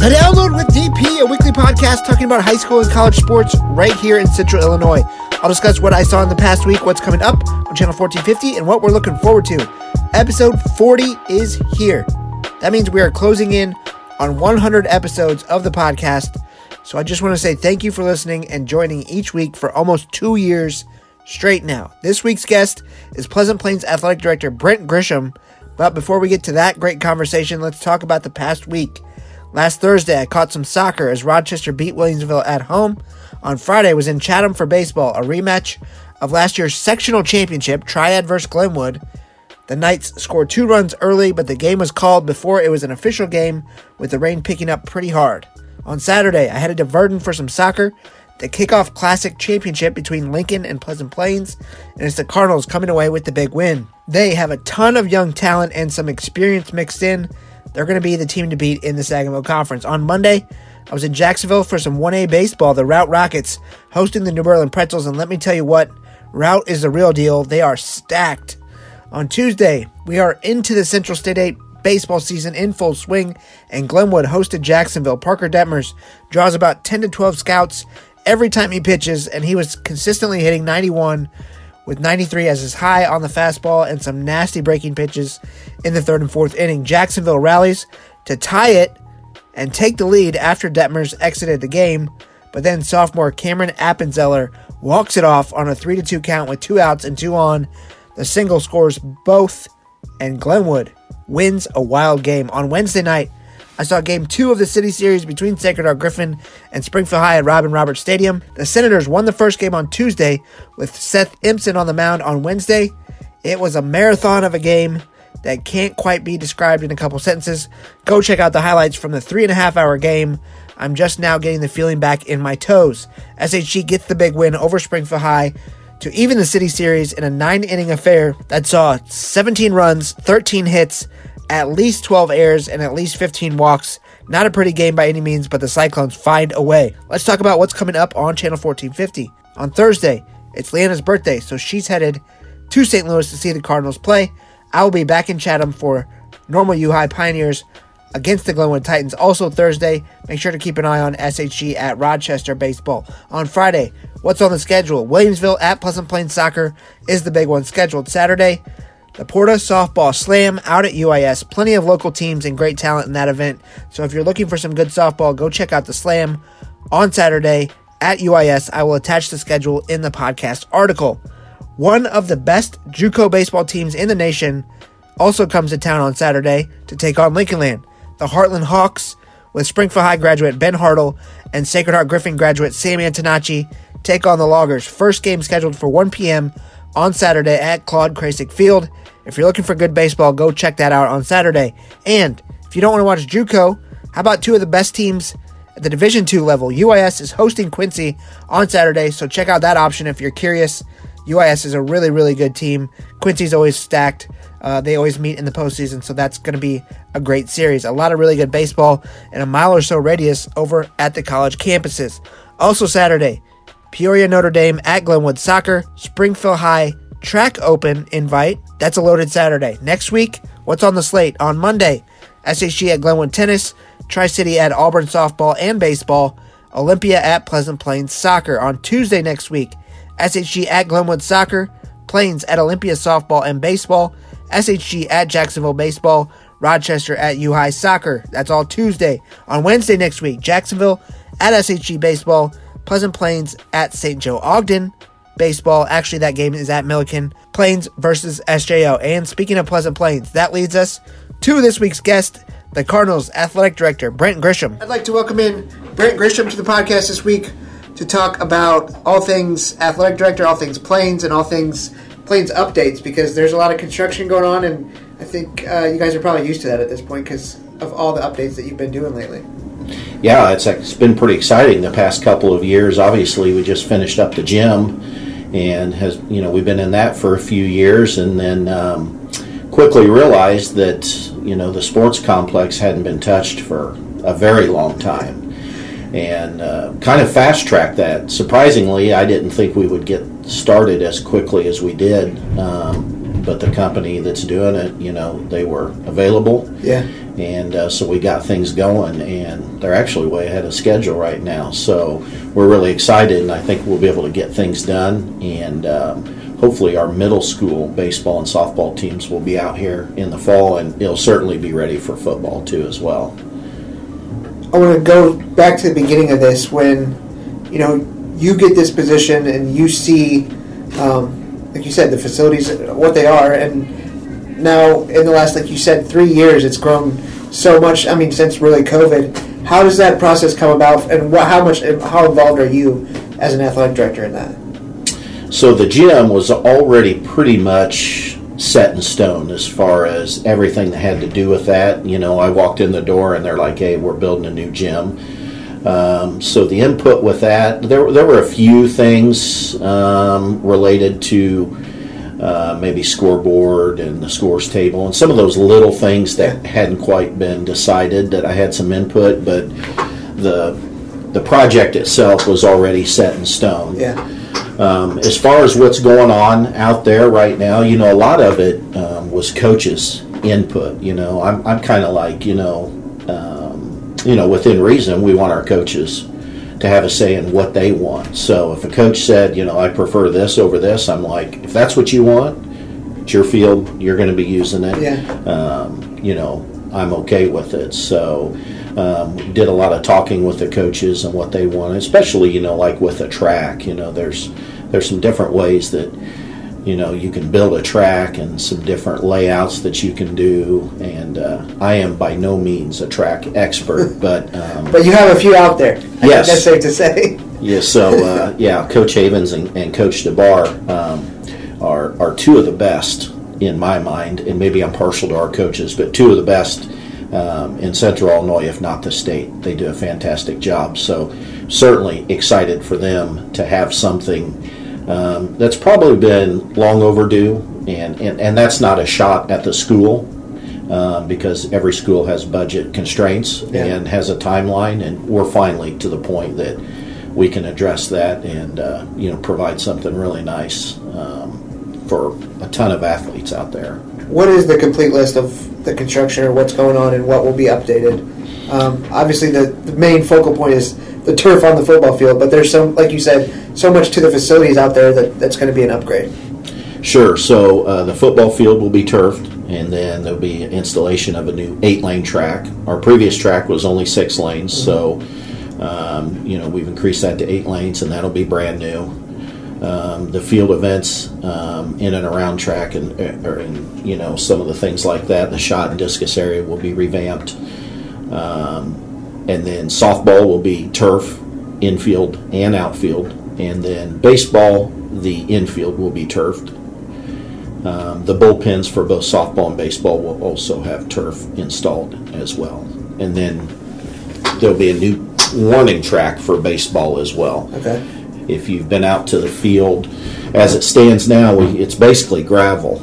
The Download with DP, a weekly podcast talking about high school and college sports right here in Central Illinois. I'll discuss what I saw in the past week, what's coming up on Channel 1450, and what we're looking forward to. Episode 40 is here. That means we are closing in on 100 episodes of the podcast. So I just want to say thank you for listening and joining each week for almost two years straight now. This week's guest is Pleasant Plains Athletic Director Brent Grisham. But before we get to that great conversation, let's talk about the past week. Last Thursday, I caught some soccer as Rochester beat Williamsville at home. On Friday, was in Chatham for baseball, a rematch of last year's sectional championship, Triad vs. Glenwood. The Knights scored two runs early, but the game was called before it was an official game, with the rain picking up pretty hard. On Saturday, I headed to Virden for some soccer. The kickoff classic championship between Lincoln and Pleasant Plains, and it's the Cardinals coming away with the big win. They have a ton of young talent and some experience mixed in. They're going to be the team to beat in the Sagamore Conference. On Monday, I was in Jacksonville for some 1A baseball. The Routt Rockets hosting the New Berlin Pretzels, and let me tell you what, Routt is the real deal. They are stacked. On Tuesday, we are into the Central State 8 baseball season in full swing, and Glenwood hosted Jacksonville. Parker Detmers draws about 10 to 12 scouts every time he pitches, and he was consistently hitting 91 with 93 as his high on the fastball and some nasty breaking pitches in the third and fourth inning. Jacksonville rallies to tie it and take the lead after Detmers exited the game, but then sophomore Cameron Appenzeller walks it off on a 3 to 2 count with two outs and two on. The single scores both, and Glenwood wins a wild game. On Wednesday night, I saw game two of the City Series between Sacred Heart Griffin and Springfield High at Robin Roberts Stadium. The Senators won the first game on Tuesday with Seth Impson on the mound on Wednesday. It was a marathon of a game that can't quite be described in a couple sentences. Go check out the highlights from the three and a half hour game. I'm just now getting the feeling back in my toes. SHG gets the big win over Springfield High to even the City Series in a nine inning affair that saw 17 runs, 13 hits, at least 12 errors, and at least 15 walks. Not a pretty game by any means, but the Cyclones find a way. Let's talk about what's coming up on Channel 1450. On Thursday, it's Leanna's birthday, so she's headed to St. Louis to see the Cardinals play. I will be back in Chatham for Normal U High Pioneers against the Glenwood Titans. Also Thursday, make sure to keep an eye on SHG at Rochester Baseball. On Friday, what's on the schedule? Williamsville at Pleasant Plains Soccer is the big one scheduled Saturday. The Porta Softball Slam out at UIS. Plenty of local teams and great talent in that event. So if you're looking for some good softball, go check out the Slam on Saturday at UIS. I will attach the schedule in the podcast article. One of the best JUCO baseball teams in the nation also comes to town on Saturday to take on Lincoln Land. The Heartland Hawks, with Springfield High graduate Ben Hartle and Sacred Heart Griffin graduate Sam Antonacci, take on the Loggers. First game scheduled for 1 p.m. on Saturday at Claude Krasik Field. If you're looking for good baseball, go check that out on Saturday. And if you don't want to watch JUCO, how about two of the best teams at the Division two level? UIS is hosting Quincy on Saturday, so check out that option if you're curious. UIS is a really, really good team. Quincy's always stacked. Uh, they always meet in the postseason, so that's going to be a great series. A lot of really good baseball and a mile or so radius over at the college campuses. Also, Saturday, Peoria Notre Dame at Glenwood Soccer, Springfield High Track Open invite. That's a loaded Saturday. Next week, what's on the slate? On Monday, SHG at Glenwood Tennis, Tri City at Auburn Softball and Baseball, Olympia at Pleasant Plains Soccer. On Tuesday next week, SHG at Glenwood Soccer, Plains at Olympia Softball and Baseball, SHG at Jacksonville Baseball, Rochester at U High Soccer. That's all Tuesday. On Wednesday next week, Jacksonville at SHG Baseball, Pleasant Plains at St. Joe Ogden Baseball. Actually, that game is at Millikin. Plains versus SJO. And speaking of Pleasant Plains, that leads us to this week's guest, the Cardinals Athletic Director, Brent Grisham. I'd like to welcome in Brent Grisham to the podcast this week to talk about all things Athletic Director, all things Plains, and all things Plains updates because there's a lot of construction going on, and I think uh, you guys are probably used to that at this point because of all the updates that you've been doing lately. Yeah, it's it's been pretty exciting the past couple of years. Obviously, we just finished up the gym, and has you know we've been in that for a few years, and then um, quickly realized that you know the sports complex hadn't been touched for a very long time, and uh, kind of fast tracked that. Surprisingly, I didn't think we would get started as quickly as we did. Um, but the company that's doing it, you know, they were available. Yeah. And uh, so we got things going, and they're actually way ahead of schedule right now. So we're really excited, and I think we'll be able to get things done. And um, hopefully, our middle school baseball and softball teams will be out here in the fall, and it'll certainly be ready for football too as well. I want to go back to the beginning of this when, you know, you get this position and you see, um, like you said, the facilities, what they are, and now in the last, like you said, three years, it's grown so much. I mean, since really COVID, how does that process come about, and how much, how involved are you as an athletic director in that? So the gym was already pretty much set in stone as far as everything that had to do with that. You know, I walked in the door and they're like, "Hey, we're building a new gym." Um, so the input with that, there there were a few things um, related to uh, maybe scoreboard and the scores table and some of those little things that hadn't quite been decided that I had some input, but the the project itself was already set in stone. Yeah. Um, as far as what's going on out there right now, you know, a lot of it um, was coaches' input. You know, I'm, I'm kind of like, you know, um, you know, within reason, we want our coaches to have a say in what they want. So if a coach said, you know, I prefer this over this, I'm like, if that's what you want, it's your field, you're going to be using it. Yeah. Um, you know, I'm okay with it. So um, did a lot of talking with the coaches and what they want, especially you know like with a track. You know, there's there's some different ways that you know you can build a track and some different layouts that you can do. And uh, I am by no means a track expert, but um, But you have a few out there. I Yes. that's safe to say. yeah. So uh, yeah, Coach Havens and, and Coach DeBar um, are are two of the best in my mind, and maybe I'm partial to our coaches, but two of the best um, in Central Illinois, if not the state. They do a fantastic job. So certainly excited for them to have something um, that's probably been long overdue, and, and, and that's not a shot at the school. Um, because every school has budget constraints Yeah. and has a timeline, and we're finally to the point that we can address that and uh, you know provide something really nice um, for a ton of athletes out there. What is the complete list of the construction or what's going on and what will be updated? Um, obviously, the, the main focal point is the turf on the football field, but there's some, like you said, so much to the facilities out there that that's going to be an upgrade. Sure. So uh, the football field will be turfed, and then there'll be an installation of a new eight-lane track. Our previous track was only six lanes, so um, you know we've increased that to eight lanes, and that'll be brand new. Um, the field events um, in and around track, and, in, you know some of the things like that. The shot and discus area will be revamped, um, and then softball will be turf, infield and outfield, and then baseball, the infield will be turfed. Um, the bullpens for both softball and baseball will also have turf installed as well. And then there'll be a new warning track for baseball as well. Okay. If you've been out to the field, as it stands now, we, it's basically gravel,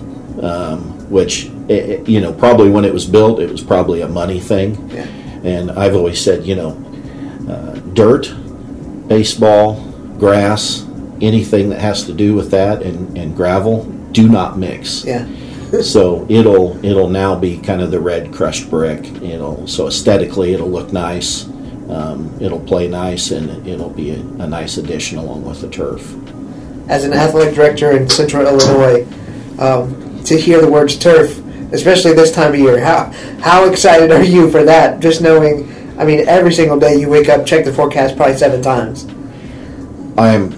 um, which, i i- you know, probably when it was built, it was probably a money thing. Yeah. And I've always said, you know, uh, dirt, baseball, grass, anything that has to do with that, and, and gravel, do not mix. Yeah. so it'll it'll now be kind of the red crushed brick. It'll so aesthetically it'll look nice. Um, it'll play nice, and it'll be a, a nice addition along with the turf. As an athletic director in Central Illinois, um, to hear the words turf, especially this time of year, how how excited are you for that? Just knowing, I mean, every single day you wake up, check the forecast probably seven times. I am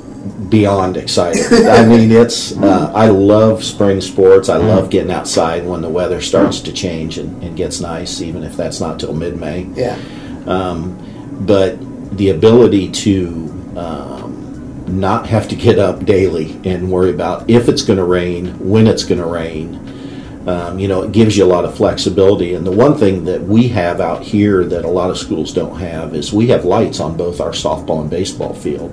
beyond excited. I mean, it's uh, I love spring sports. I love getting outside when the weather starts to change and, and gets nice, even if that's not till mid May. Yeah. Um, but the ability to um, not have to get up daily and worry about if it's going to rain, when it's going to rain. Um, you know, it gives you a lot of flexibility. And the one thing that we have out here that a lot of schools don't have is we have lights on both our softball and baseball field.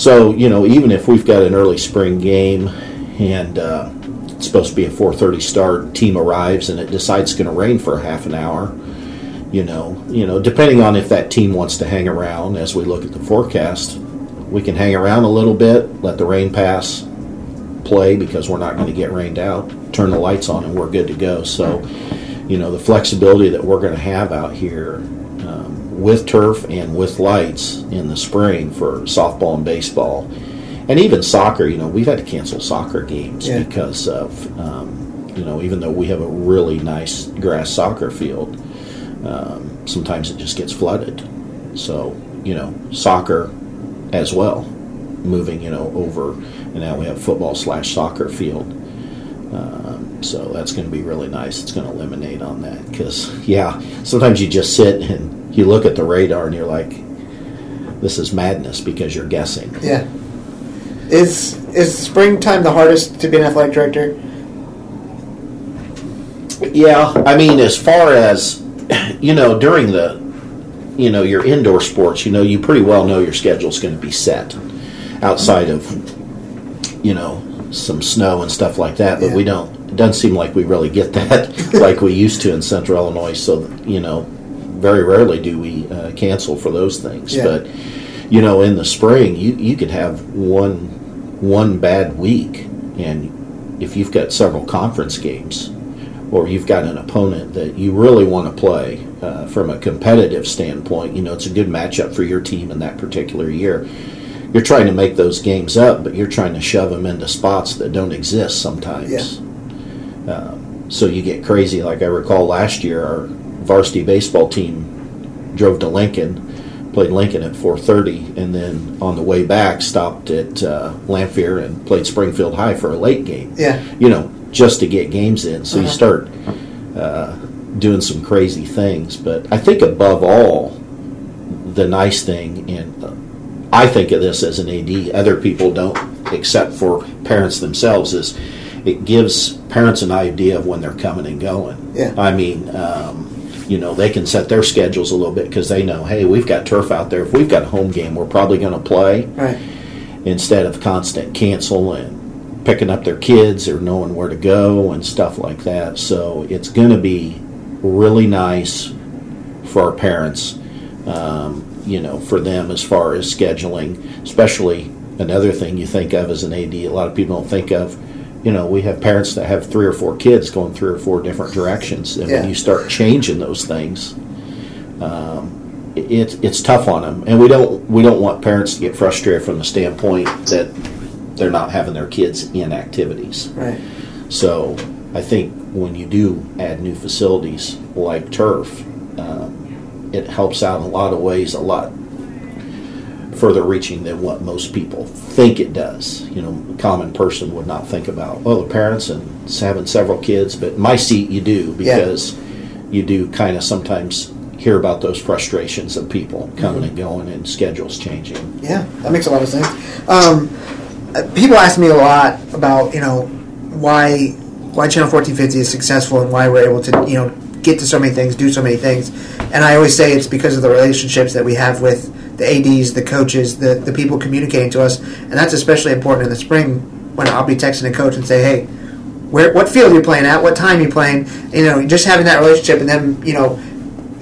So you know, even if we've got an early spring game and uh, it's supposed to be a 4:30 start, team arrives and it decides it's going to rain for a half an hour. You know, you know, depending on if that team wants to hang around as we look at the forecast, we can hang around a little bit, let the rain pass, play because we're not going to get rained out. Turn the lights on and we're good to go. So, you know, the flexibility that we're going to have out here um, with turf and with lights in the spring for softball and baseball, and even soccer. You know, we've had to cancel soccer games Yeah. because of, um, you know, even though we have a really nice grass soccer field, um, sometimes it just gets flooded. So, you know, soccer as well, moving, you know, over, and now we have football slash soccer field. Um, so that's going to be really nice. It's going to eliminate on that because, yeah, sometimes you just sit and you look at the radar and you're like, this is madness because you're guessing. Yeah. Is is springtime the hardest to be an athletic director? Yeah, I mean, as far as you know, during the you know your indoor sports, you know, you pretty well know your schedule's going to be set outside of you know some snow and stuff like that. But Yeah. we don't. It doesn't seem like we really get that like we used to in Central Illinois. So you know, very rarely do we uh, cancel for those things. Yeah. But you know, in the spring, you you could have one one bad week, and if you've got several conference games or you've got an opponent that you really want to play uh, from a competitive standpoint, you know, it's a good matchup for your team in that particular year. You're trying to make those games up, but you're trying to shove them into spots that don't exist sometimes. Um, so you get crazy. Like I recall last year, our varsity baseball team drove to Lincoln, played Lincoln at 4:30, and then on the way back stopped at uh, Lanphier and played Springfield High for a late game Yeah. you know, just to get games in. So you Uh-huh. start uh, doing some crazy things. But I think above all, the nice thing, and I think of this as an AD, other people don't, except for parents themselves, is it gives parents an idea of when they're coming and going. Yeah. I mean, um, you know, they can set their schedules a little bit because they know, hey, we've got turf out there. If we've got a home game, we're probably going to play Right. instead of constant cancel and picking up their kids or knowing where to go and stuff like that. So it's going to be really nice for our parents, um, you know, for them as far as scheduling, especially another thing you think of as an AD, a lot of people don't think of. You know, we have parents that have three or four kids going three or four different directions, and Yeah. when you start changing those things, um, it, it's tough on them, and we don't we don't want parents to get frustrated from the standpoint that they're not having their kids in activities. Right. So I think when you do add new facilities like turf, it helps out in a lot of ways, a lot further reaching than what most people think it does. You know, a common person would not think about, oh, the parents and having several kids, but my seat you do Yeah. because you do kind of sometimes hear about those frustrations of people coming and going and schedules changing. Yeah, that makes a lot of sense. Um, uh, people ask me a lot about you know why why Channel fourteen fifty is successful and why we're able to you know get to so many things, do so many things, and I always say it's because of the relationships that we have with the ADs, the coaches, the the people communicating to us, and that's especially important in the spring when I'll be texting a coach and say, hey. Where, what field you playing at? What time you playing? You know, just having that relationship, and then you know,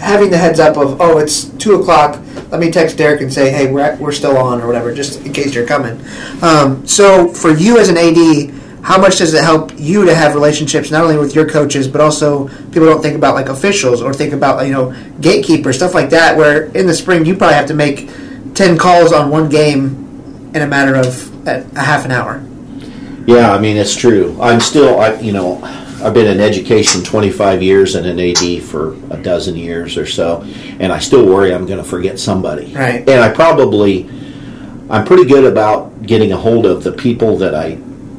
having the heads up of oh it's two o'clock let me text derek and say hey we're, we're still on or whatever just in case you're coming um, so for you as an AD how much does it help you to have relationships not only with your coaches but also people don't think about like officials or think about you know gatekeepers stuff like that where in the spring you probably have to make 10 calls on one game in a matter of a a half an hour Yeah, I mean it's true. I'm still, I you know, I've been in education 25 years and an AD for a dozen years or so, and I still worry I'm going to forget somebody. Right. And I probably, I'm pretty good about getting a hold of the people that I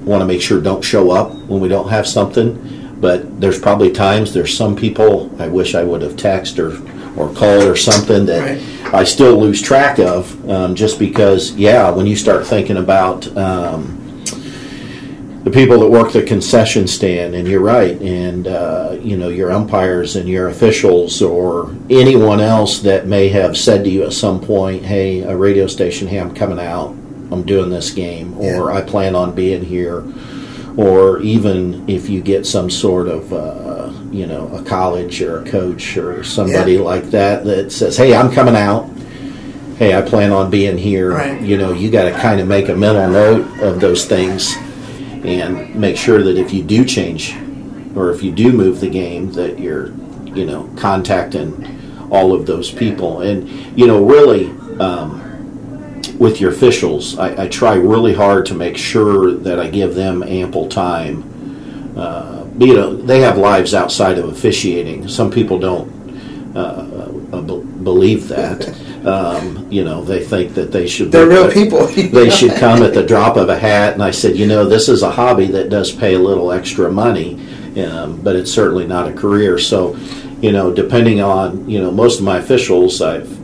want to make sure don't show up when we don't have something. But there's probably times there's some people I wish I would have texted or or called or something that Right. I still lose track of, um, just because. Yeah, when you start thinking about. Um, the people that work the concession stand, and you're right, and uh, you know your umpires and your officials or anyone else that may have said to you at some point, "Hey, a radio station, hey, I'm coming out, I'm doing this game, or Yeah. I plan on being here," or even if you get some sort of uh, you know a college or a coach or somebody Yeah. like that that says, "Hey, I'm coming out." Hey, I plan on being here. Right. You know, you got to kind of make a mental note of those things and make sure that if you do change or if you do move the game, that you're, you know, contacting all of those people. And, you know, really, um, with your officials, I, I, try really hard to make sure that I give them ample time. Uh, you know, they have lives outside of officiating. Some people don't uh, uh, believe that. Um, you know, they think that they should. They're real people. they should come at the drop of a hat. And I said, you know, this is a hobby that does pay a little extra money, um, but it's certainly not a career. So, you know, depending on you know most of my officials, I've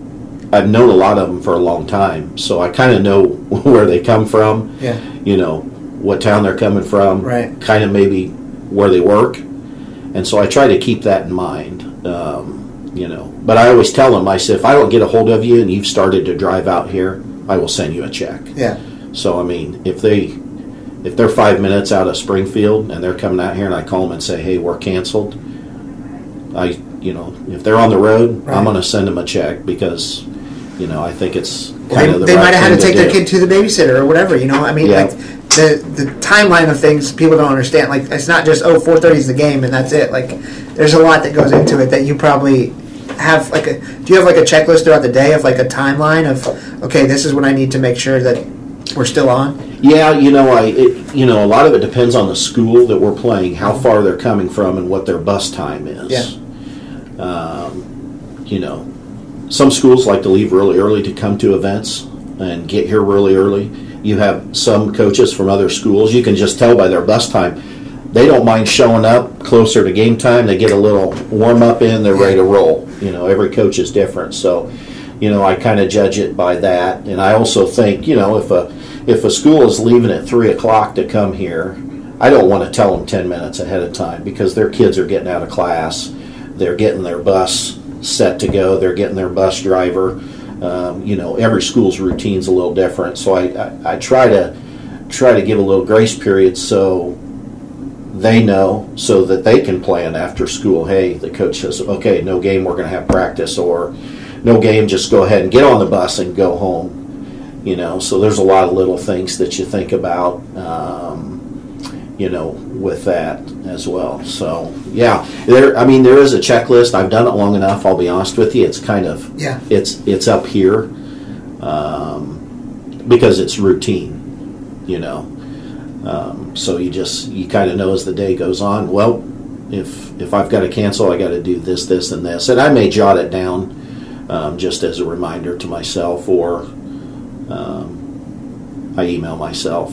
I've known a lot of them for a long time, so I kind of know where they come from. Yeah. You know what town they're coming from. Right. Kind of maybe where they work, and so I try to keep that in mind. Um, you know, but I always tell them, I said, if I don't get a hold of you and you've started to drive out here, I will send you a check. Yeah. So I mean, if they if they're five minutes out of Springfield and they're coming out here and I call them and say, hey, we're canceled, I you know, if they're on the road, right. I'm going to send them a check because you know I think it's well, they, of the they right might have had to take their kid to the babysitter or whatever. You know, I mean, yeah. like the the timeline of things people don't understand. Like it's not just oh 4:30 is the game and that's it. Like there's a lot that goes into it that you probably have like a do you have like a checklist throughout the day of like a timeline of okay this is when I need to make sure that we're still on. Yeah, you know, I it, you know a lot of it depends on the school that we're playing, how far they're coming from, and what their bus time is. Yeah. Um, you know, some schools like to leave really early to come to events and get here really early. You have some coaches from other schools. You can just tell by their bus time. They don't mind showing up closer to game time. They get a little warm up in. They're ready to roll. You know, every coach is different. So, you know, I kind of judge it by that. And I also think, you know, if a if a school is leaving at three o'clock to come here, I don't want to tell them ten minutes ahead of time because their kids are getting out of class. They're getting their bus set to go. They're getting their bus driver. Um, you know, every school's routine's a little different. So I, I, I try to try to give a little grace period so they know so that they can plan after school. Hey, the coach says, okay, no game, we're going to have practice, or no game, just go ahead and get on the bus and go home. You know, so there's a lot of little things that you think about, um, you know, with that as well. So yeah, there. I mean, there is a checklist. I've done it long enough. I'll be honest with you. It's kind of yeah. It's it's up here um, because it's routine. You know, um, so you just you kind of know as the day goes on. Well, if if I've got to cancel, I got to do this, this, and this, and I may jot it down um, just as a reminder to myself, or um, I email myself.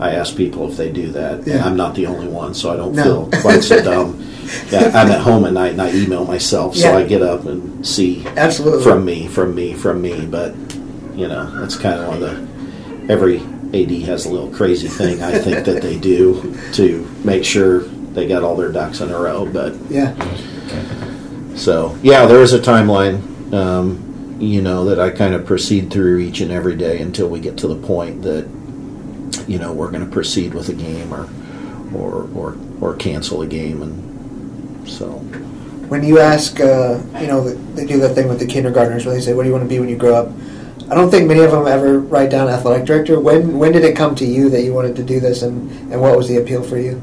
I ask people if they do that. Yeah. I'm not the only one, so I don't No. feel quite so dumb. Yeah, I'm at home at night and I email myself, so Yeah. I get up and see Absolutely. from me, from me, from me. But you know, that's kind of one of the every AD has a little crazy thing I think that they do to make sure they got all their ducks in a row. But Yeah. so yeah, there is a timeline, um, you know, that I kind of proceed through each and every day until we get to the point that you know we're going to proceed with a game or or or or cancel a game, and so When you ask, uh, you know, they do that thing with the kindergartners where they say, "What do you want to be when you grow up?" I don't think many of them ever write down athletic director. When when did it come to you that you wanted to do this, and, and what was the appeal for you?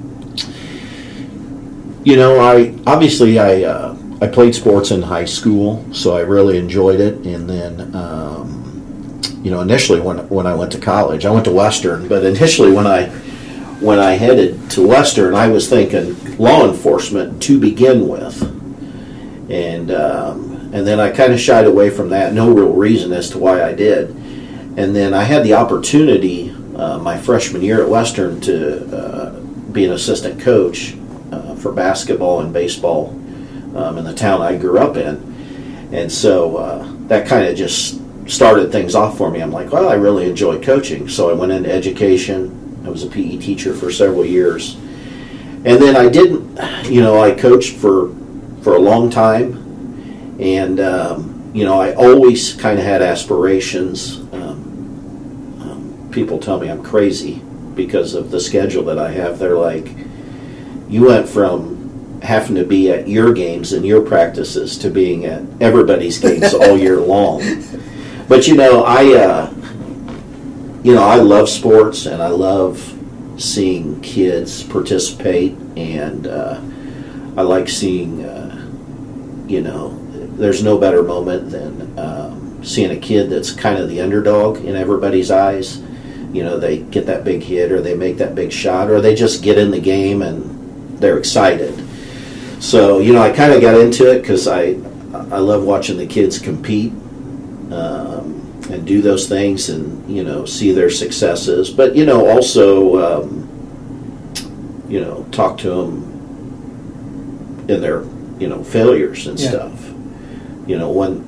You know, I obviously I uh, I played sports in high school, so I really enjoyed it. And then, um, you know, initially when when I went to college, I went to Western. But initially, when I when I headed to Western, I was thinking law enforcement to begin with, and um, and then I kind of shied away from that. No real reason as to why I did. And then I had the opportunity uh, my freshman year at Western to uh, be an assistant coach uh, for basketball and baseball um, in the town I grew up in. And so uh, that kind of just started things off for me. I'm like, well, I really enjoy coaching. So I went into education. I was a PE teacher for several years. And then I didn't, you know, I coached for, for a long time. And, um, you know, I always kind of had aspirations. Um, um, people tell me I'm crazy because of the schedule that I have. They're like, you went from having to be at your games and your practices to being at everybody's games all year long. But you know, I uh, you know I love sports and I love seeing kids participate, and uh, I like seeing, uh, you know, there's no better moment than um, seeing a kid that's kind of the underdog in everybody's eyes. You know, they get that big hit, or they make that big shot, or they just get in the game and they're excited. So, you know, I kind of got into it because I I love watching the kids compete um, and do those things and you know see their successes, but you know also um, you know talk to them in their you know failures and Yeah. stuff. You know one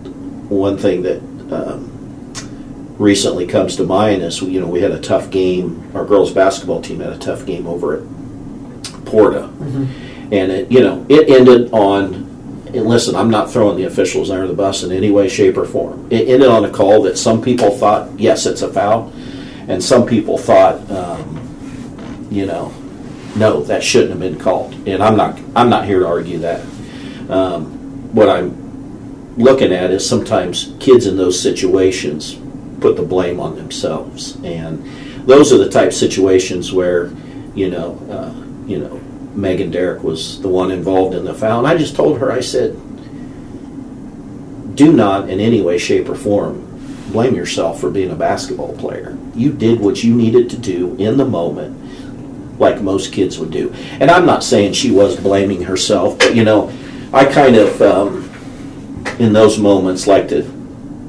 one thing that um, recently comes to mind is you know we had a tough game. Our girls basketball team had a tough game over at Porta, and it you know it ended on. And listen, I'm not throwing the officials under the bus in any way, shape, or form. It ended on a call that some people thought, yes, it's a foul, and some people thought, um, you know, no, that shouldn't have been called. And I'm not, I'm not here to argue that. Um, what I'm looking at is sometimes kids in those situations put the blame on themselves, and those are the type situations where, you know, uh, you know, Megan Derrick was the one involved in the foul, and I just told her, I said, do not in any way, shape, or form blame yourself for being a basketball player. You did what you needed to do in the moment, like most kids would do. And I'm not saying she was blaming herself, but you know, I kind of, um, in those moments, like to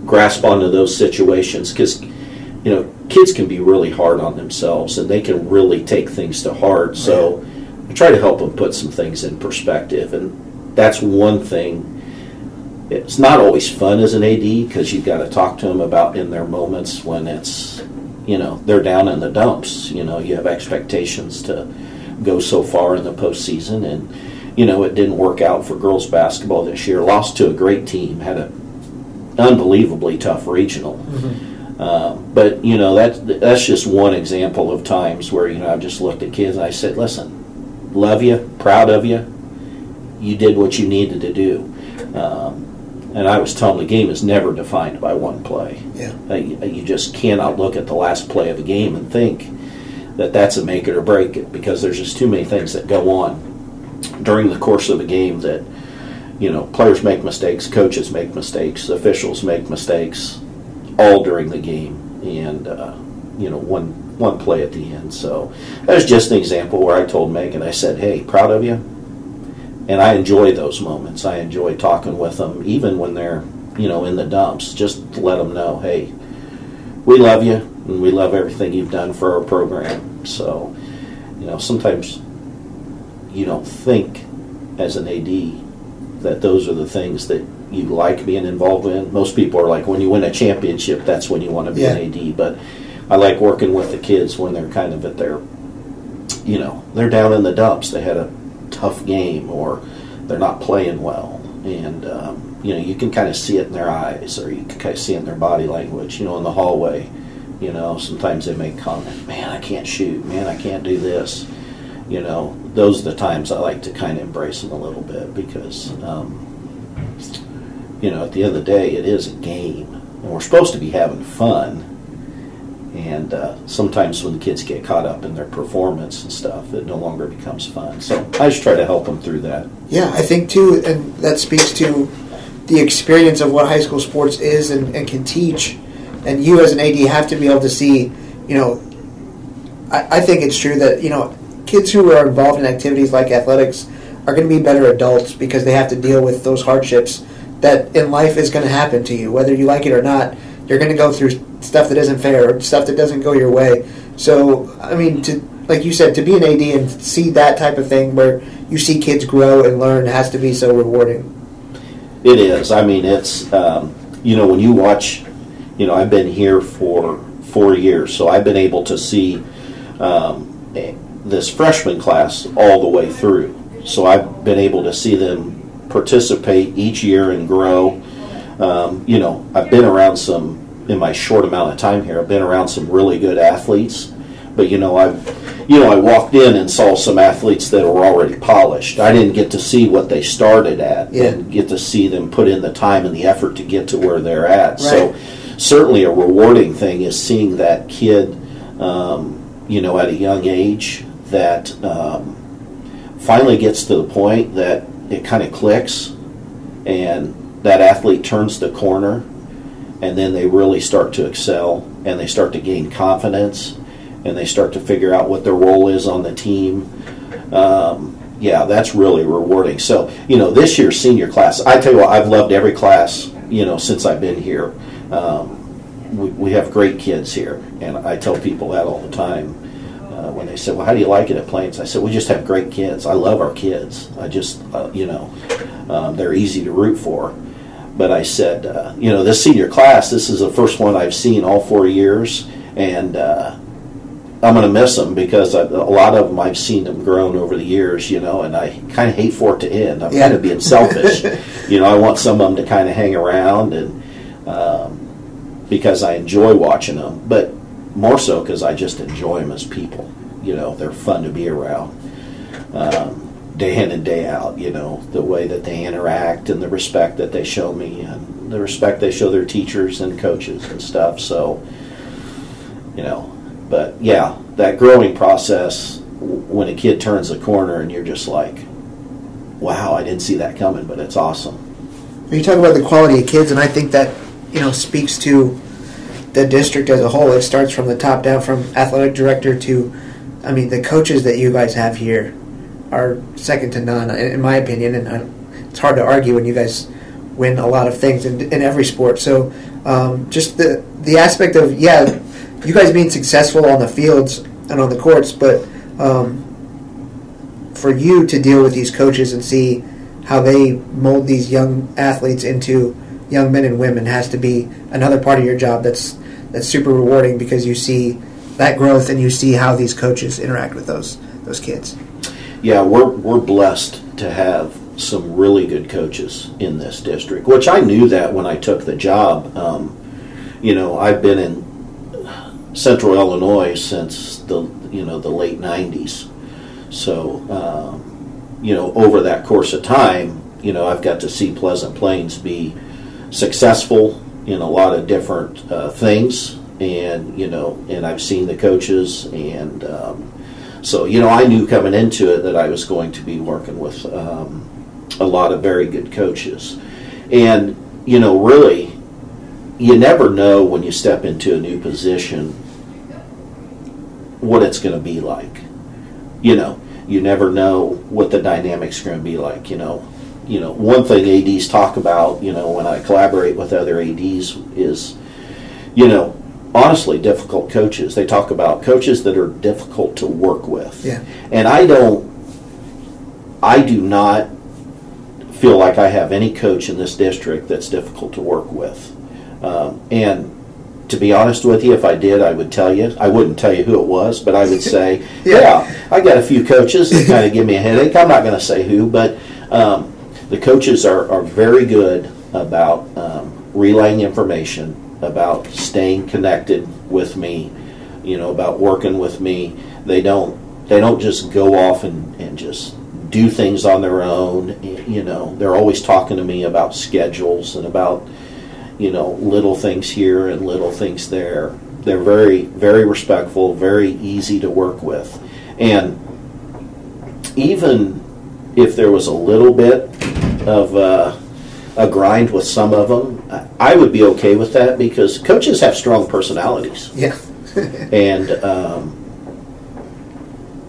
grasp onto those situations because, you know, kids can be really hard on themselves and they can really take things to heart. So I try to help them put some things in perspective. And that's one thing it's not always fun as an AD because you've got to talk to them about in their moments when it's, you know, they're down in the dumps. You know, you have expectations to go so far in the postseason, and you know it didn't work out for girls basketball this year. Lost to a great team, had a unbelievably tough regional. Uh, but you know that that's just one example of times where you know I've just looked at kids and I said, "Listen, love you, proud of you. You did what you needed to do." Um, and I was telling the game is never defined by one play. Yeah. Uh, you, you just cannot look at the last play of a game and think that that's a make it or break it because there's just too many things that go on during the course of a game that you know players make mistakes, coaches make mistakes, officials make mistakes, all during the game, and uh, you know one one play at the end. So that was just an example where I told Megan, I said, "Hey, proud of you." and I enjoy those moments. I enjoy talking with them, even when they're you know in the dumps. Just to let them know, hey, we love you and we love everything you've done for our program. So, you know, sometimes you don't think as an AD that those are the things that you like being involved in. Most people are like, when you win a championship, that's when you want to be an AD. But I like working with the kids when they're kind of at their, you know, they're down in the dumps. They had a tough game or they're not playing well. And, um, you know, you can kind of see it in their eyes or you can kind of see it in their body language, you know, in the hallway. You know, sometimes they make comment, man, I can't shoot, man, I can't do this. You know, those are the times I like to kind of embrace them a little bit because, um, you know, at the end of the day, it is a game. And we're supposed to be having fun. And uh, sometimes when the kids get caught up in their performance and stuff, it no longer becomes fun. So I just try to help them through that. Yeah, I think too, and that speaks to the experience of what high school sports is and, and can teach. And you, as an AD, have to be able to see, you know, I, I think it's true that, you know, kids who are involved in activities like athletics are going to be better adults because they have to deal with those hardships that in life is going to happen to you. Whether you like it or not, you're going to go through stuff that isn't fair stuff that doesn't go your way. So, I mean, to like you said, to be an AD and see that type of thing where you see kids grow and learn has to be so rewarding. It is. I mean, it's um, you know when you watch. You know, I've been here for four years, so I've been able to see um, this freshman class all the way through. So I've been able to see them participate each year and grow. Um, you know, I've been around some in my short amount of time here. I've been around some really good athletes, but you know, I've you know, I walked in and saw some athletes that were already polished. I didn't get to see what they started at, Yeah. and get to see them put in the time and the effort to get to where they're at. So, certainly, a rewarding thing is seeing that kid um, you know, at a young age that um, finally gets to the point that it kind of clicks and that athlete turns the corner and then they really start to excel and they start to gain confidence and they start to figure out what their role is on the team. Um, yeah, that's really rewarding. So, you know, this year's senior class, I tell you what, I've loved every class, you know, since I've been here. Um, we, we have great kids here, and I tell people that all the time. Uh, when they said, "Well, how do you like it at Plains?" I said, "We just have great kids. I love our kids. I just, uh, you know, um, they're easy to root for." But I said, uh, you know, this senior class, this is the first one I've seen all four years, and uh, I'm going to miss them because I, a lot of them I've seen them grown over the years, you know, and I kind of hate for it to end. I'm yeah. kind of being selfish, you know. I want some of them to kind of hang around and um, because I enjoy watching them, but more so because I just enjoy them as people. You know, they're fun to be around. Um, day in and day out, you know, the way that they interact and the respect that they show me and the respect they show their teachers and coaches and stuff. So, you know, but yeah, that growing process when a kid turns the corner and you're just like, wow, I didn't see that coming, but it's awesome. You talk about the quality of kids, and I think that you know speaks to the district as a whole. It starts from the top down, from athletic director to, I mean, the coaches that you guys have here are second to none, in my opinion. And I, it's hard to argue when you guys win a lot of things in, in every sport. So um, just the the aspect of yeah, you guys being successful on the fields and on the courts, but um, for you to deal with these coaches and see how they mold these young athletes into young men and women has to be another part of your job that's that's super rewarding because you see that growth and you see how these coaches interact with those those kids yeah, we're we're blessed to have some really good coaches in this district, which I knew that when I took the job. Um, you know, I've been in Central Illinois since the you know the late '90s, so um, you know over that course of time, you know I've got to see Pleasant Plains be successful in a lot of different uh, things, and you know, and I've seen the coaches and. Um, so, you know, I knew coming into it that I was going to be working with um, a lot of very good coaches. And, you know, really, you never know when you step into a new position what it's going to be like. You know, you never know what the dynamics are going to be like. You know, you know, one thing ADs talk about, you know, when I collaborate with other ADs is, you know, honestly difficult coaches. They talk about coaches that are difficult to work with. Yeah. And I don't I do not feel like I have any coach in this district that's difficult to work with. Um, and to be honest with you, if I did, I would tell you. I wouldn't tell you who it was, but I would say, yeah. yeah. I got a few coaches that kind of give me a headache. I'm not going to say who, but um, the coaches are, are very good about um, relaying information about staying connected with me, you know, about working with me. They don't they don't just go off and, and just do things on their own. You know, they're always talking to me about schedules and about you know little things here and little things there. They're very very respectful, very easy to work with, and even if there was a little bit of uh, a grind with some of them, I would be okay with that because coaches have strong personalities. Yeah. and um,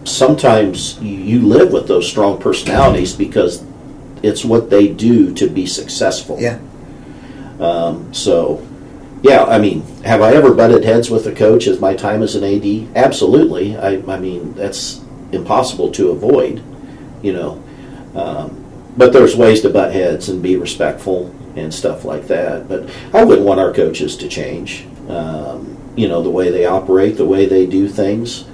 sometimes you live with those strong personalities because it's what they do to be successful. Yeah. Um, so, yeah, I mean, have I ever butted heads with a coach as my time as an AD? Absolutely. I, I mean, that's impossible to avoid, you know. Um, but there's ways to butt heads and be respectful and stuff like that. But I wouldn't want our coaches to change. Um, you know the way they operate, the way they do things,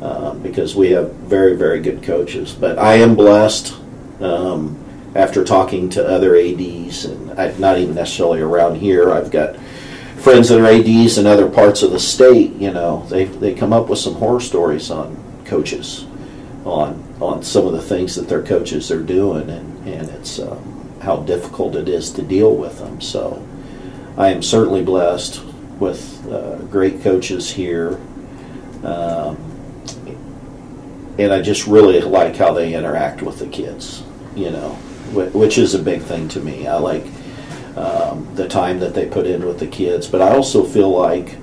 uh, because we have very very good coaches. But I am blessed. Um, after talking to other ADs, and I, not even necessarily around here, I've got friends that are ADs in other parts of the state. You know, they they come up with some horror stories on coaches, on on some of the things that their coaches are doing, and and it's um, how difficult it is to deal with them. So I am certainly blessed with uh, great coaches here. Um, and I just really like how they interact with the kids. You know, which is a big thing to me. I like um, the time that they put in with the kids, but I also feel like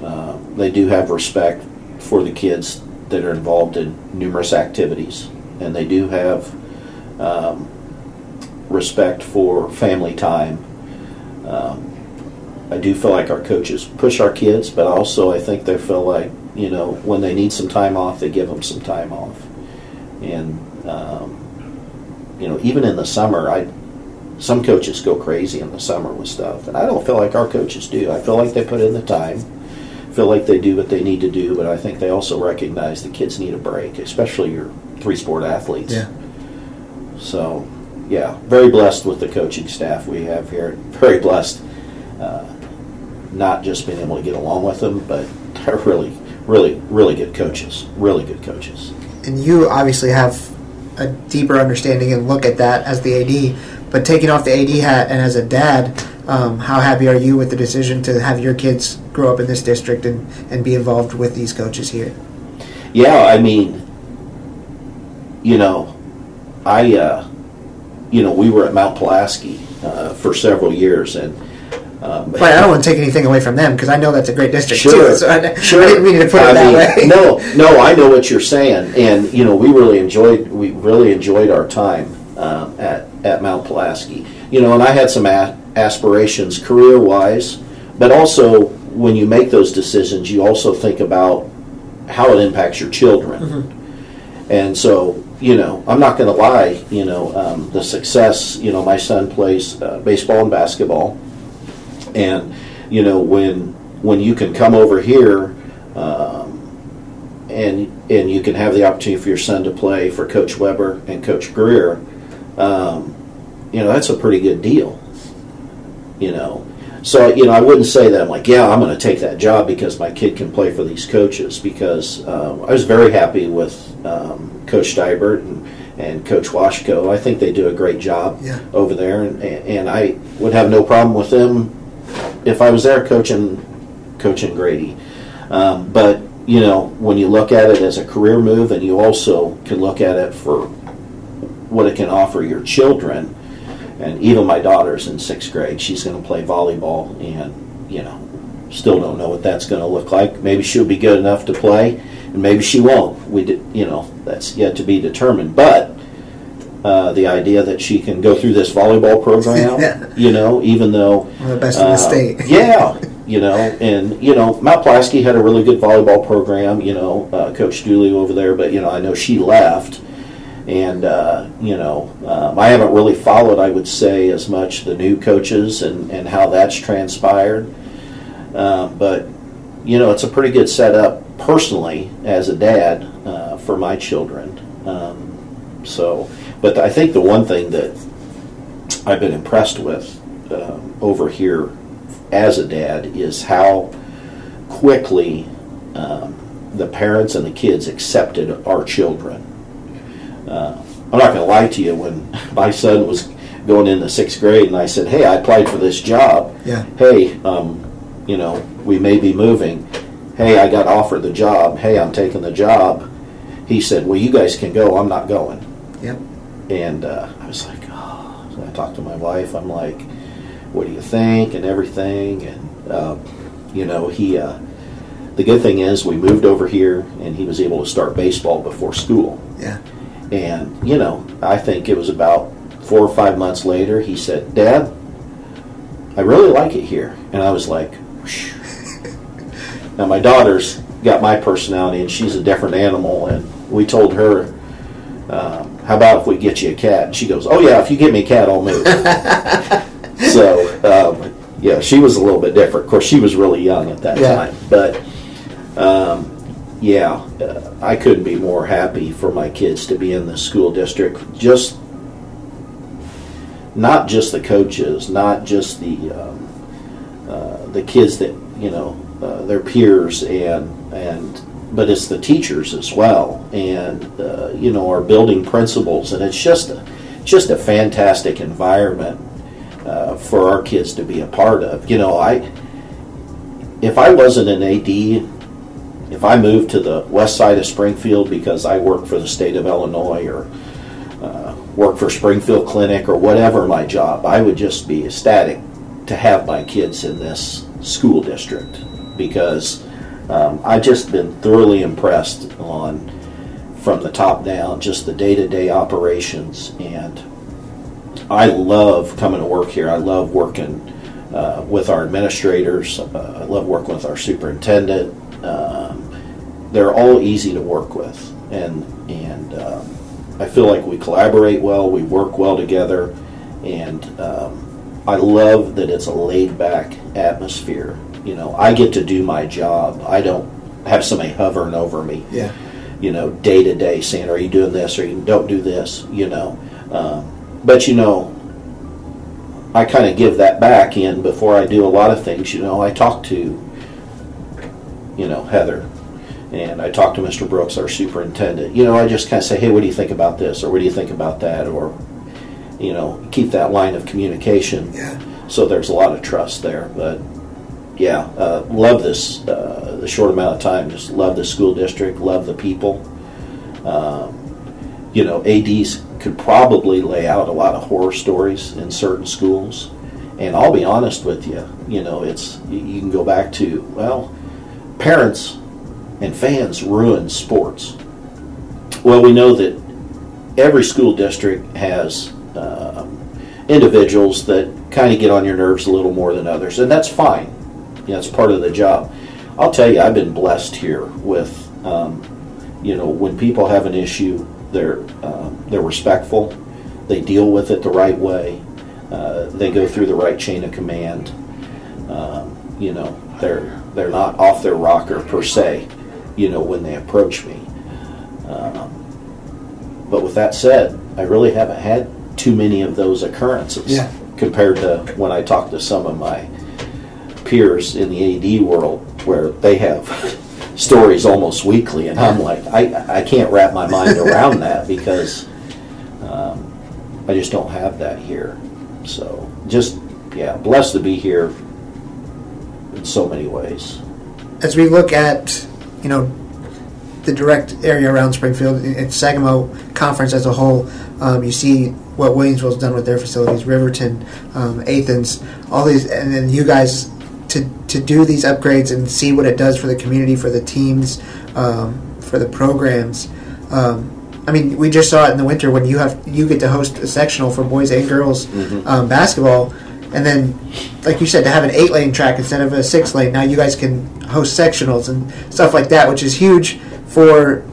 uh, they do have respect for the kids that are involved in numerous activities, and they do have um, respect for family time. Um, I do feel like our coaches push our kids, but also I think they feel like you know when they need some time off, they give them some time off, and um, you know even in the summer, I some coaches go crazy in the summer with stuff, and I don't feel like our coaches do. I feel like they put in the time, feel like they do what they need to do, but I think they also recognize the kids need a break, especially your three sport athletes. Yeah. So, yeah, very blessed with the coaching staff we have here. Very blessed, uh, not just being able to get along with them, but they're really, really, really good coaches. Really good coaches. And you obviously have a deeper understanding and look at that as the AD. But taking off the AD hat and as a dad, um, how happy are you with the decision to have your kids grow up in this district and, and be involved with these coaches here? Yeah, I mean, you know, I, uh, you know, we were at Mount Pulaski uh, for several years, and um, Right, I don't want to take anything away from them because I know that's a great district Sure, too. So I, sure. I didn't mean to put it I that mean, way. No, no, I know what you're saying, and you know, we really enjoyed we really enjoyed our time um, at at Mount Pulaski. You know, and I had some a- aspirations career wise, but also when you make those decisions, you also think about how it impacts your children. Mm-hmm. And so, you know, I'm not going to lie. You know, um, the success. You know, my son plays uh, baseball and basketball, and you know when when you can come over here, um, and and you can have the opportunity for your son to play for Coach Weber and Coach Greer, um, you know, that's a pretty good deal. You know, so you know, I wouldn't say that I'm like, yeah, I'm going to take that job because my kid can play for these coaches. Because uh, I was very happy with um, Coach Dybert and, and Coach Washko. I think they do a great job Yeah. over there, and, and I would have no problem with them if I was there coaching coaching Grady. Um, but you know, when you look at it as a career move, and you also can look at it for what it can offer your children. And even my daughter's in sixth grade; she's going to play volleyball, and you know, still don't know what that's going to look like. Maybe she'll be good enough to play, and maybe she won't. We, did, you know, that's yet to be determined. But uh, the idea that she can go through this volleyball program, Yeah. you know, even though of the best in the uh, state. yeah, you know, and you know, Mount Pulaski had a really good volleyball program. You know, uh, Coach Dooley over there, but you know, I know she left, and uh, you know, um, I haven't really followed. I would say as much the new coaches and and how that's transpired, um, but you know, it's a pretty good setup personally as a dad uh, for my children. Um, so, but I think the one thing that I've been impressed with um, over here as a dad is how quickly um, the parents and the kids accepted our children. Uh, I'm not going to lie to you. When my son was going into sixth grade, and I said, "Hey, I applied for this job. Yeah. Hey, um, you know, we may be moving. Hey, I got offered the job. Hey, I'm taking the job." He said, "Well, you guys can go. I'm not going." Yep. And uh, I was like, oh. So I talked to my wife. I'm like, what do you think and everything? And, uh, you know, he, uh, the good thing is we moved over here and he was able to start baseball before school. Yeah. And, you know, I think it was about four or five months later, he said, Dad, I really like it here. And I was like, now my daughter's got my personality and she's a different animal. And we told her, um, how about if we get you a cat? And she goes, oh yeah, if you get me a cat, I'll move. so, um, yeah, she was a little bit different. Of course, she was really young at that Yeah. time. But, um, yeah, uh, I couldn't be more happy for my kids to be in the school district. Just not just the coaches, not just the um, uh, the kids that you know uh, their peers and and but it's the teachers as well and uh, you know our building principals and it's just a just a fantastic environment uh, for our kids to be a part of. You know, I if I wasn't an AD, if I moved to the west side of Springfield because I work for the state of Illinois or uh, work for Springfield Clinic or whatever my job, I would just be ecstatic to have my kids in this school district because um, I've just been thoroughly impressed on from the top down, just the day to day operations. And I love coming to work here. I love working uh, with our administrators. Uh, I love working with our superintendent. Um, they're all easy to work with, and and um, I feel like we collaborate well. We work well together, and um, I love that it's a laid back atmosphere. You know, I get to do my job. I don't have somebody hovering over me. Yeah. You know, day to day saying, "Are you doing this?" or "You don't do this." You know, um, but you know, I kind of give that back in before I do a lot of things. You know, I talk to, you know, Heather, and I talk to Mr. Brooks, our superintendent. You know, I just kind of say, "Hey, what do you think about this?" or "What do you think about that?" or you know, keep that line of communication. Yeah. So there's a lot of trust there, but yeah, uh, love this. Uh, the short amount of time, just love the school district, love the people. Um, you know, ADs could probably lay out a lot of horror stories in certain schools, and I'll be honest with you. You know, it's you can go back to well, parents and fans ruin sports. Well, we know that every school district has um, individuals that kind of get on your nerves a little more than others, and that's fine. You know, it's part of the job. I'll tell you, I've been blessed here with, um, you know, when people have an issue, they're um, they're respectful, they deal with it the right way, uh, they go through the right chain of command. Um, you know, they're they're not off their rocker per se. You know, when they approach me. Um, but with that said, I really haven't had too many of those occurrences Yeah. compared to when I talk to some of my peers in the AD world where they have stories almost weekly, and I'm like, I, I can't wrap my mind around that because um, I just don't have that here. So just yeah, blessed to be here in so many ways. As we look at, you know, the direct area around Springfield, it's Sangamo Conference as a whole. Um, you see what Williamsville's done with their facilities, Riverton, um, Athens, all these, and then you guys to to do these upgrades and see what it does for the community, for the teams, um, for the programs. Um, I mean, we just saw it in the winter when you have you get to host a sectional for boys and girls um, basketball, and then, like you said, to have an eight lane track instead of a six lane. Now you guys can host sectionals and stuff like that, which is huge for.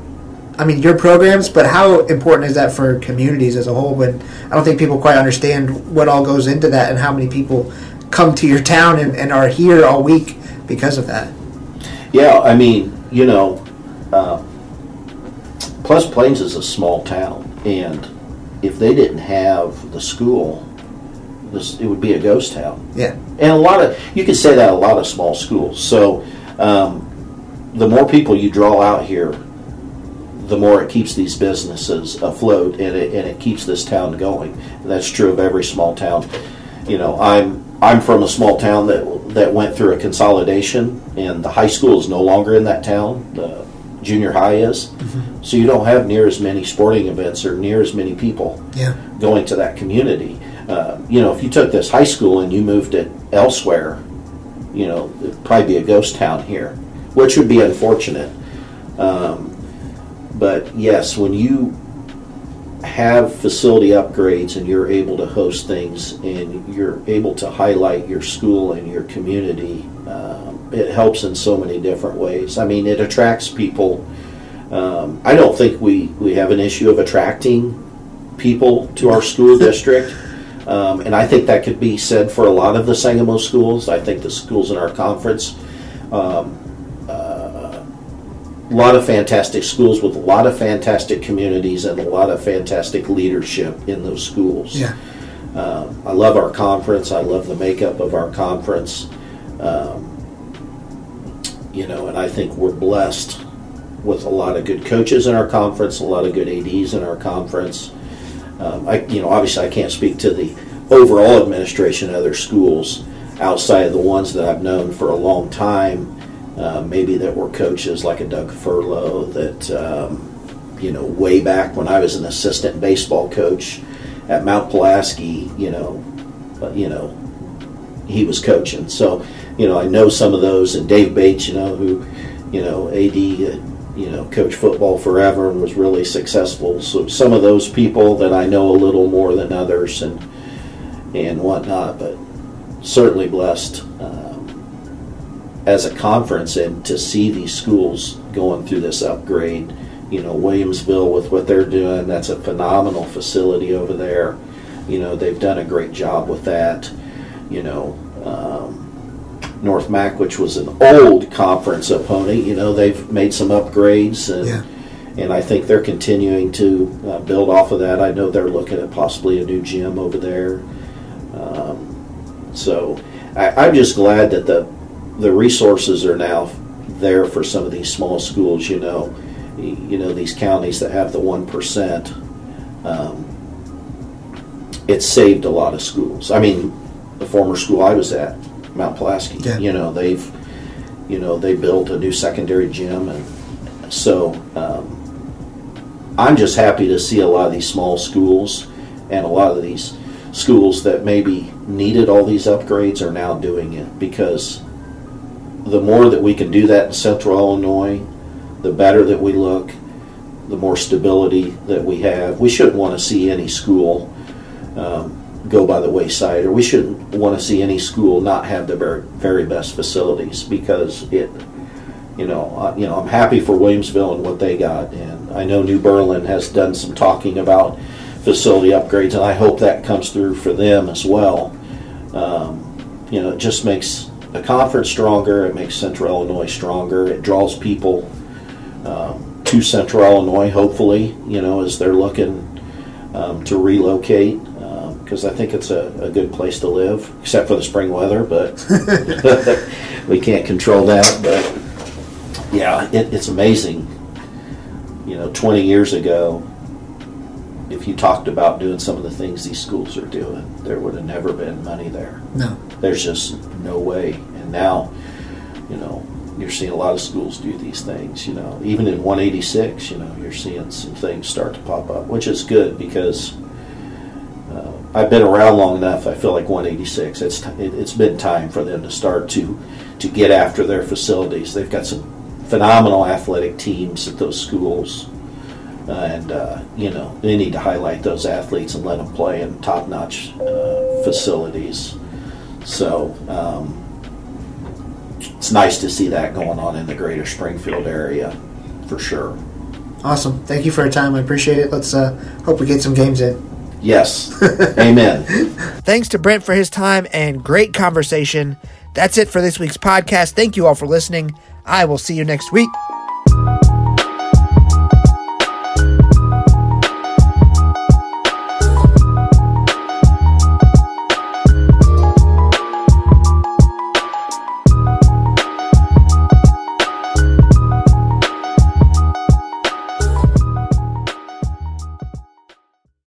I mean, your programs, but how important is that for communities as a whole? When I don't think people quite understand what all goes into that and how many people come to your town and, and are here all week because of that. Yeah, I mean, you know, uh, Pleasant Plains is a small town, and if they didn't have the school, it would be a ghost town. Yeah. And a lot of you could say that a lot of small schools. So um, the more people you draw out here, the more it keeps these businesses afloat, and it, and it keeps this town going. And that's true of every small town. You know, I'm I'm from a small town that that went through a consolidation, and the high school is no longer in that town. The junior high is, so you don't have near as many sporting events or near as many people Yeah. going to that community. Uh, you know, if you took this high school and you moved it elsewhere, you know, it'd probably be a ghost town here, which would be unfortunate. Um, but yes, when you have facility upgrades and you're able to host things and you're able to highlight your school and your community, um, it helps in so many different ways. I mean, it attracts people. Um, I don't think we, we have an issue of attracting people to our school district. Um, and I think that could be said for a lot of the Sangamo schools. I think the schools in our conference, um, uh, a lot of fantastic schools with a lot of fantastic communities and a lot of fantastic leadership in those schools. Yeah. Um, I love our conference. I love the makeup of our conference. Um, you know, and I think we're blessed with a lot of good coaches in our conference, a lot of good ADs in our conference. Um, I, you know, obviously I can't speak to the overall administration of other schools outside of the ones that I've known for a long time uh, maybe that were coaches like a Doug Furlow that, um, you know, way back when I was an assistant baseball coach at Mount Pulaski, you know, uh, you know, he was coaching. So, you know, I know some of those, and Dave Bates, you know, who, you know, AD, uh, you know, coached football forever and was really successful. So some of those people that I know a little more than others, and and whatnot, but certainly blessed um, as a conference and to see these schools going through this upgrade. You know, Williamsville with what they're doing, that's a phenomenal facility over there. You know, they've done a great job with that. You know, um, North Mac, which was an old conference opponent, you know, they've made some upgrades and. Yeah. And I think they're continuing to uh, build off of that. I know they're looking at possibly a new gym over there. Um, so I, I'm just glad that the the resources are now there for some of these small schools. You know, you know these counties that have the one percent. Um, it's saved a lot of schools. I mean, the former school I was at, Mount Pulaski. Yeah. You know they've, you know they built a new secondary gym, and so um, I'm just happy to see a lot of these small schools and a lot of these schools that maybe needed all these upgrades are now doing it because the more that we can do that in central Illinois, the better that we look, the more stability that we have. We shouldn't want to see any school um, go by the wayside, or we shouldn't want to see any school not have the very, very best facilities because it, you know, you know, I'm happy for Williamsville and what they got, and I know New Berlin has done some talking about facility upgrades, and I hope that comes through for them as well. Um, you know, it just makes the conference stronger. It makes Central Illinois stronger. It draws people um, to Central Illinois, hopefully, you know, as they're looking um, to relocate. Because I think it's a, a good place to live, except for the spring weather, but we can't control that. But yeah, it, it's amazing. You know, 20 years ago, if you talked about doing some of the things these schools are doing, there would have never been money there. No. There's just no way. And now, you know, you're seeing a lot of schools do these things. You know, even in 186, you know, you're seeing some things start to pop up, which is good because I've been around long enough. I feel like 186. It's t- it, it's been time for them to start to to get after their facilities. They've got some phenomenal athletic teams at those schools. Uh, and uh, you know they need to highlight those athletes and let them play in top-notch uh, facilities. So um, it's nice to see that going on in the greater Springfield area, for sure. Awesome. Thank you for your time. I appreciate it. Let's uh, hope we get some games in. Yes, amen. Thanks to Brent for his time and great conversation. That's it for this week's podcast. Thank you all for listening. I will see you next week.